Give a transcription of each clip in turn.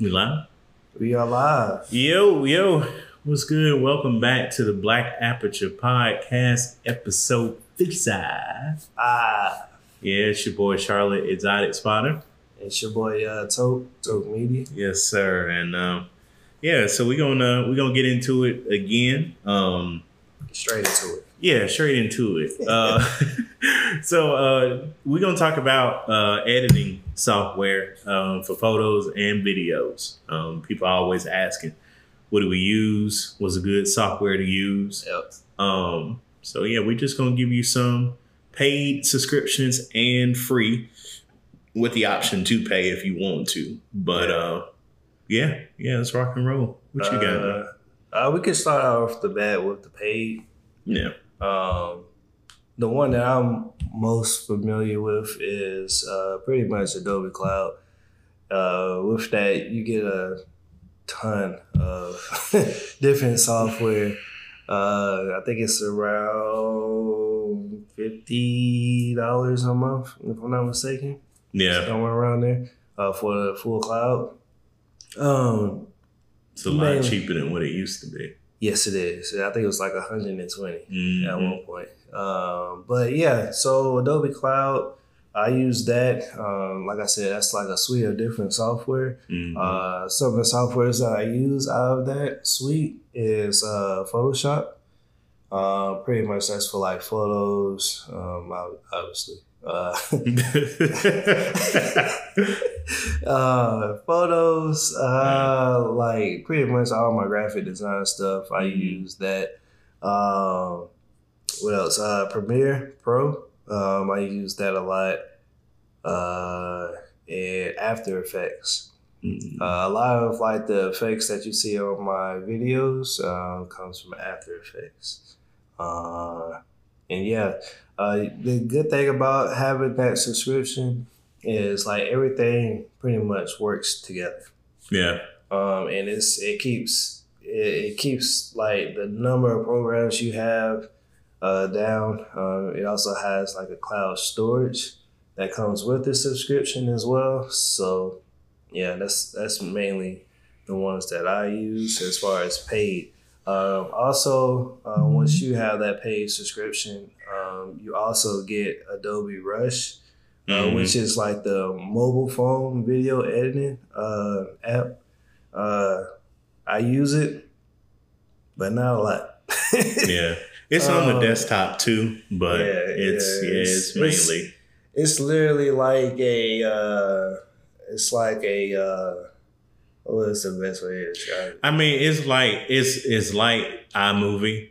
We live? We are live. Yo, yo, what's good? Welcome back to the Black Aperture Podcast, episode 55. Ah, Yeah, it's your boy Charlotte Exotic Spotter. it's your boy uh, Toke, Toke Media. Yes, sir. And um, yeah, so we're gonna we're gonna get into it again. Um, Straight into it. yeah, straight into it. Uh, so uh, we're gonna talk about uh, editing software um, for photos and videos. Um, people are always asking, what do we use? What's a good software to use? Yep. Um, so yeah, we're just gonna give you some paid subscriptions and free with the option to pay if you want to. But Yeah. uh yeah, yeah, let's rock and roll. What you got? Uh, uh, we can start off the bat with the paid. Yeah. Um, the one that I'm most familiar with is uh, pretty much Adobe Cloud. Uh, with that, you get a ton of different software. Uh, I think it's around fifty dollars a month, if I'm not mistaken. Yeah. somewhere around there uh, for the full cloud. Um, It's a lot Man. cheaper than what it used to be. Yes, it is. I think it was like 120 at Mhm. one point. Um, but yeah, so Adobe Cloud, I use that. Um, like I said, that's like a suite of different software. Mhm. Uh, some of the softwares that I use out of that suite is uh, Photoshop. Uh, pretty much that's for like photos, um, ob- obviously. Uh, uh, photos, uh, like pretty much all my graphic design stuff. I Mhm. use that. Um, what else? Uh, Premiere Pro. Um, I use that a lot. Uh, and After Effects. Mhm. Uh, a lot of like the effects that you see on my videos uh, comes from After Effects. Uh, and yeah, uh, the good thing about having that subscription is like everything pretty much works together. yeah. Um, and it's it keeps it, it keeps like the number of programs you have uh, down. Um, it also has like a cloud storage that comes with the subscription as well. So yeah, that's that's mainly the ones that I use as far as paid. Um, also, uh, once you have that paid subscription, um, you also get Adobe Rush, uh, Mhm. which is like the mobile phone video editing uh, app. Uh, I use it, but not a lot. yeah. It's on the Um, desktop too, but yeah, it's yeah, it's- it's, it's- mainly it's literally like a uh it's like a uh what is the best way to describe it? I mean, it's like it's it's like iMovie.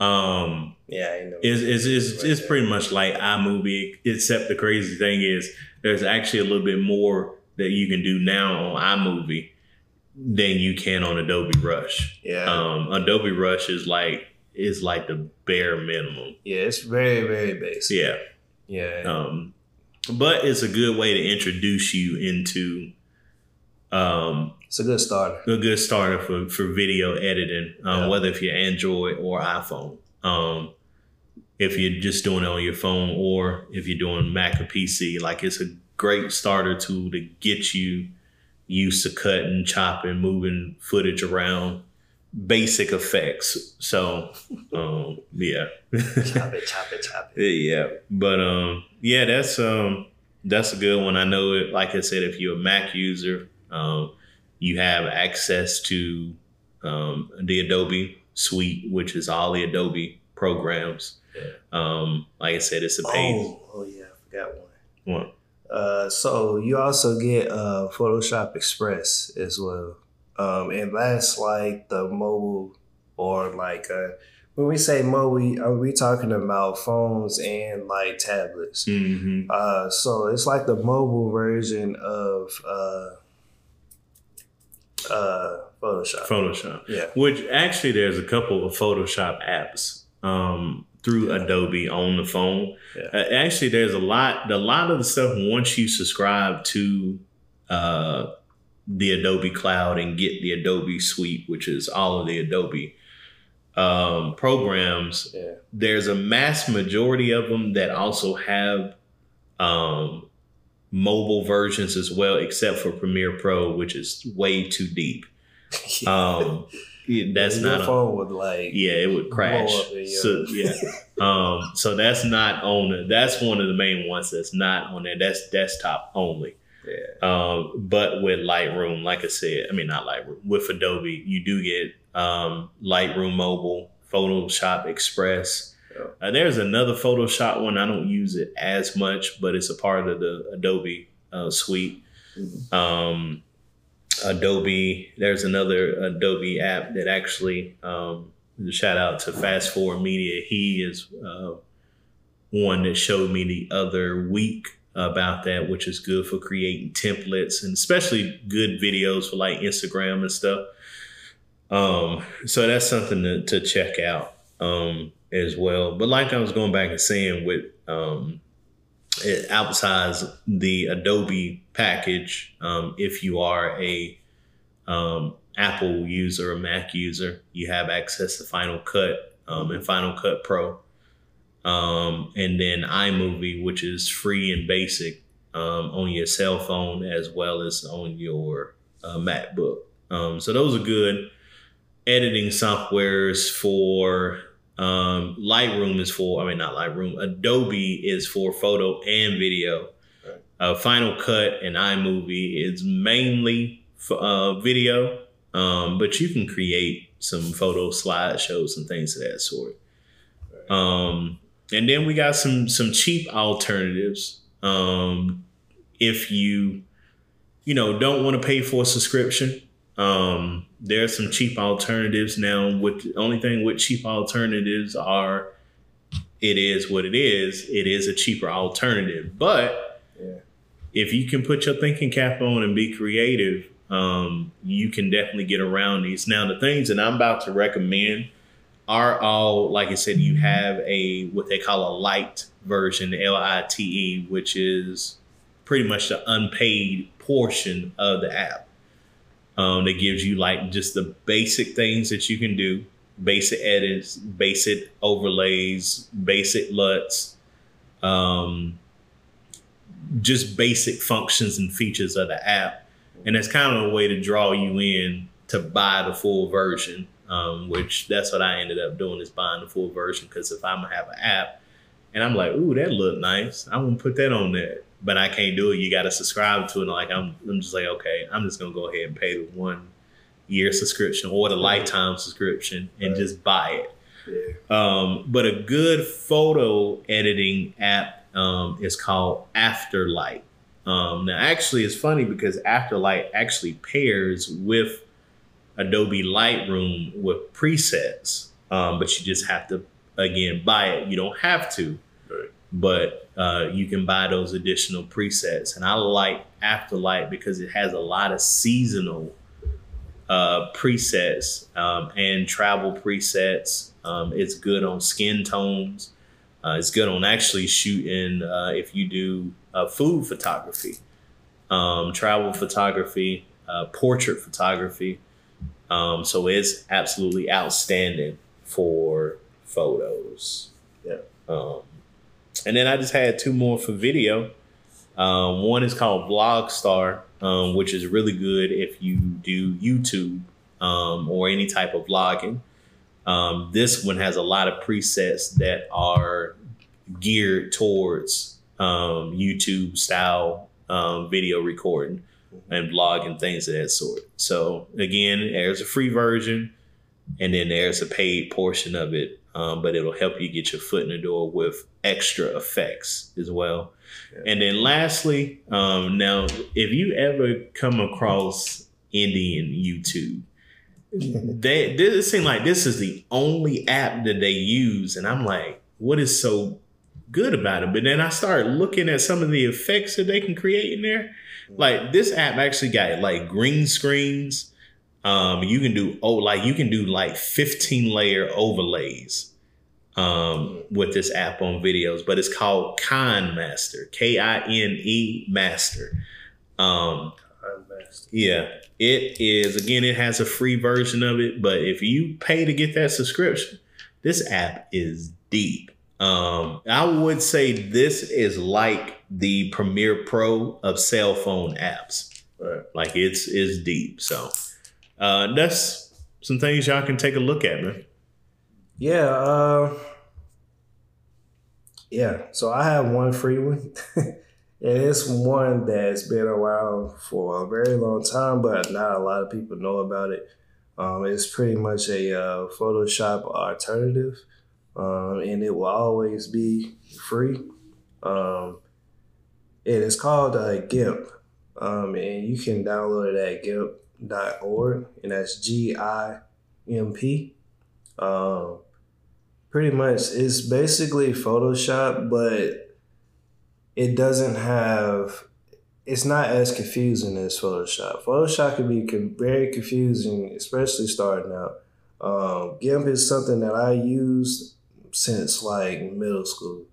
Um, Yeah, I know. it's it's it's, it's pretty much like iMovie, except the crazy thing is there's actually a little bit more that you can do now on iMovie than you can on Adobe Rush. yeah. Um, Adobe Rush is like is like the bare minimum. yeah, it's very, very basic. Yeah. Yeah. Um, but it's a good way to introduce you into um, It's a good starter. a good starter for, for video editing, um, Yeah. whether if you're Android or iPhone. Um, if you're just doing it on your phone or if you're doing Mac or PC, like it's a great starter tool to get you used to cutting, chopping, moving footage around, basic effects. So, um, yeah. chop it, chop it, chop it. Yeah, but um, yeah, that's um, that's a good one. I know it. Like I said, if you're a Mac user, um, you have access to um, the Adobe Suite, which is all the Adobe programs. Yeah. Um, like I said, it's a paid Oh, oh yeah, I forgot one. one. Uh, so you also get uh, Photoshop Express as well, um, and that's like the mobile or like uh, when we say mobile, are we talking about phones and like tablets? hmm Uh, so it's like the mobile version of uh, Photoshop. Photoshop. yeah, Which actually, there's a couple of Photoshop apps um, through Yeah. Adobe on the phone. Yeah. Uh, actually, there's a lot. A lot of the stuff once you subscribe to uh, the Adobe Cloud and get the Adobe Suite, which is all of the Adobe um, programs. yeah, There's a mass majority of them that also have um, mobile versions as well, except for Premiere Pro, which is way too deep. Um, that's Your not. A, phone would like yeah, it would crash. Blow up in your- So yeah, um, so that's not on. The, that's one of the main ones that's not on there. That's desktop only. yeah. Um, but with Lightroom, like I said, I mean not Lightroom, with Adobe, you do get um, Lightroom Mobile, Photoshop Express. Uh, there's another Photoshop one. I don't use it as much, but it's a part of the Adobe uh, suite. Mhm. Um, Adobe. There's another Adobe app that actually. Um, shout out to Fast Forward Media. He is uh, one that showed me the other week about that, which is good for creating templates and especially good videos for like Instagram and stuff. Um, so that's something to, to check out um, as well. But like I was going back and saying, with um, it outsides the Adobe package, um, if you are a um, Apple user or Mac user, you have access to Final Cut um, and Final Cut Pro um, and then iMovie, which is free and basic um, on your cell phone as well as on your uh, MacBook. Um, so those are good editing softwares for um, Lightroom is for I mean not Lightroom Adobe is for photo and video. Right. Uh, Final Cut and iMovie is mainly for uh, video, um, but you can create some photo slideshows and things of that sort. Um, and then we got some some cheap alternatives. Um, if you you know don't want to pay for a subscription, um, there are some cheap alternatives now. With the only thing with cheap alternatives are it is what it is. It is a cheaper alternative, but Yeah. if you can put your thinking cap on and be creative, um, you can definitely get around these. Now, the things that I'm about to recommend are all, like I said, you have a what they call a light version, L I T E, which is pretty much the unpaid portion of the app. Um, that gives you like just the basic things that you can do, basic edits, basic overlays, basic LUTs, um, just basic functions and features of the app. And that's kind of a way to draw you in to buy the full version, um, which that's what I ended up doing is buying the full version. Because if I'm gonna have an app and I'm like, ooh, that look nice, I'm gonna put that on there. But I can't do it. You got to subscribe to it. And like I'm, I'm just like, okay, I'm just gonna go ahead and pay the one year subscription or the lifetime subscription and Right. just buy it. Yeah. Um, but a good photo editing app um, is called Afterlight. Um, now, actually, it's funny because Afterlight actually pairs with Adobe Lightroom with presets, um, but you just have to again buy it. You don't have to. But uh, you can buy those additional presets. And I like Afterlight because it has a lot of seasonal uh, presets um, and travel presets. Um, it's good on skin tones. Uh, it's good on actually shooting uh, if you do uh, food photography, um, travel photography, uh, portrait photography. Um, so it's absolutely outstanding for photos. Yeah. And then I just had two more for video. Um, one is called Vlogstar, um, which is really good if you do YouTube um, or any type of vlogging. Um, this one has a lot of presets that are geared towards um, YouTube style um, video recording and vlogging things of that sort. So again, there's a free version, and then there's a paid portion of it, um, but it'll help you get your foot in the door with extra effects as well. Yeah. And then lastly, um, now if you ever come across Indian YouTube, they this seem like this is the only app that they use, and I'm like, what is so good about it? But then I started looking at some of the effects that they can create in there. Like this app actually got like green screens. Um, you can do oh like you can do like 15 layer overlays um with this app on videos, but it's called Kine Master, K I N E Master. Um, yeah, it is. Again, it has a free version of it, but if you pay to get that subscription, this app is deep. Um, I would say this is like the Premiere Pro of cell phone apps. Right. Like it's it's deep. So uh, that's some things y'all can take a look at, man. Yeah. Uh, yeah. So I have one free one. and it's one that's been around for a very long time, but not a lot of people know about it. Um, it's pretty much a uh, Photoshop alternative, um, and it will always be free. Um, it is called uh, GIMP, um, and you can download it at gimp.org, and that's G I M P. Um, pretty much, it's basically Photoshop, but it doesn't have it's not as confusing as Photoshop. Photoshop can be very confusing, especially starting out. Um, GIMP is something that I used since like middle school.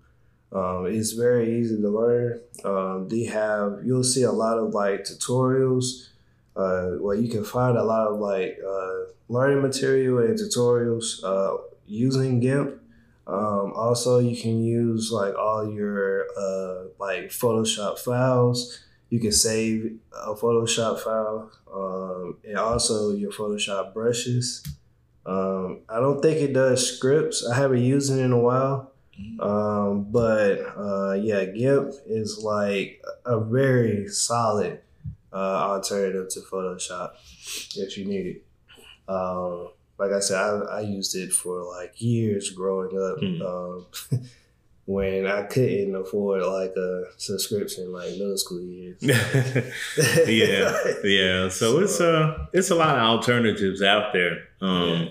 Um, it's very easy to learn. Um, they have you'll see a lot of like tutorials uh, where you can find a lot of like uh, learning material and tutorials uh, using GIMP. Um, also, you can use like all your uh, like Photoshop files you can save a Photoshop file um, and also your Photoshop brushes. Um, I don't think it does scripts. I haven't used it in a while. Um, but uh, yeah, GIMP is like a very solid uh, alternative to Photoshop if you need it. Um, like I said, I, I, used it for like years growing up. Mm. when I couldn't afford like a subscription like middle school years. yeah, yeah. So, so, it's uh it's a lot of alternatives out there. Um, yeah.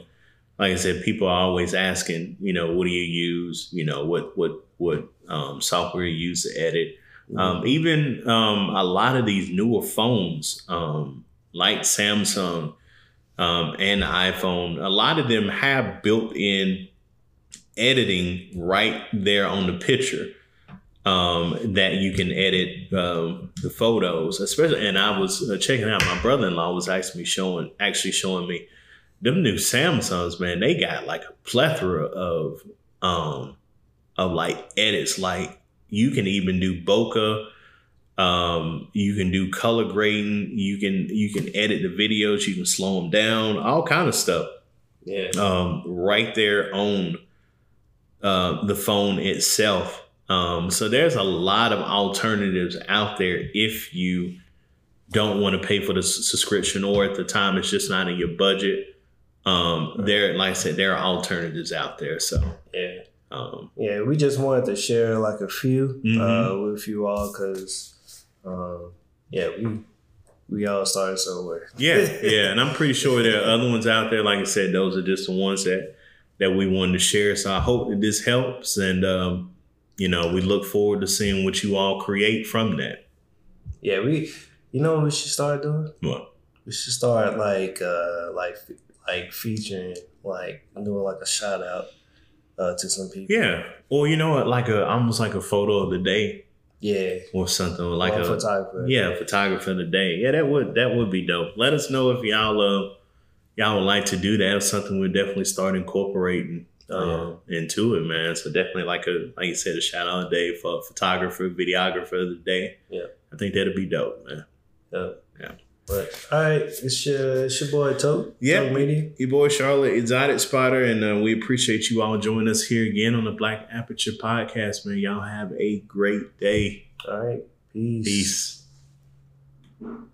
Like I said, people are always asking, you know, what do you use? You know, what what what um, software you use to edit. Mm-hmm. Um, even um, a lot of these newer phones, um, like Samsung um, and iPhone, a lot of them have built-in editing right there on the picture um, that you can edit um, the photos, especially. And I was uh, checking out. My brother-in-law was actually showing, actually showing me them new Samsungs. Man, they got like a plethora of um, of like edits. Like you can even do bokeh. Um, you can do color grading. You can you can edit the videos. You can slow them down. All kind of stuff. Yeah. Um, right there on uh, the phone itself. Um, so there's a lot of alternatives out there if you don't want to pay for the subscription or at the time it's just not in your budget. Um, right. There, like I said, there are alternatives out there. So yeah, um, yeah, we just wanted to share like a few mm-hmm. uh, with you all because um, yeah, we we all started somewhere. yeah, yeah, and I'm pretty sure there are other ones out there. Like I said, those are just the ones that that we wanted to share. So I hope that this helps, and um, you know, we look forward to seeing what you all create from that. Yeah, we, you know, what we should start doing. What? We should start like, uh, like, like featuring, like doing like a shout out uh, to some people. Yeah, or you know what, like a almost like a photo of the day. Yeah, or something like or a photographer. Yeah, photographer of the day. Yeah, that would that would be dope. Let us know if y'all uh y'all would like to do that, or something we'll definitely start incorporating oh, yeah. Um, into it, man. So definitely like a like you said, a shout out day for photographer, videographer of the day. Yeah, I think that'd be dope, man. Yeah, yeah. But all right, it's your it's your boy Tote. Yeah, Media. Your boy Charlotte Exotic Spotter, and uh, we appreciate you all joining us here again on the Black Aperture Podcast, man. Y'all have a great day. All right, peace. Peace.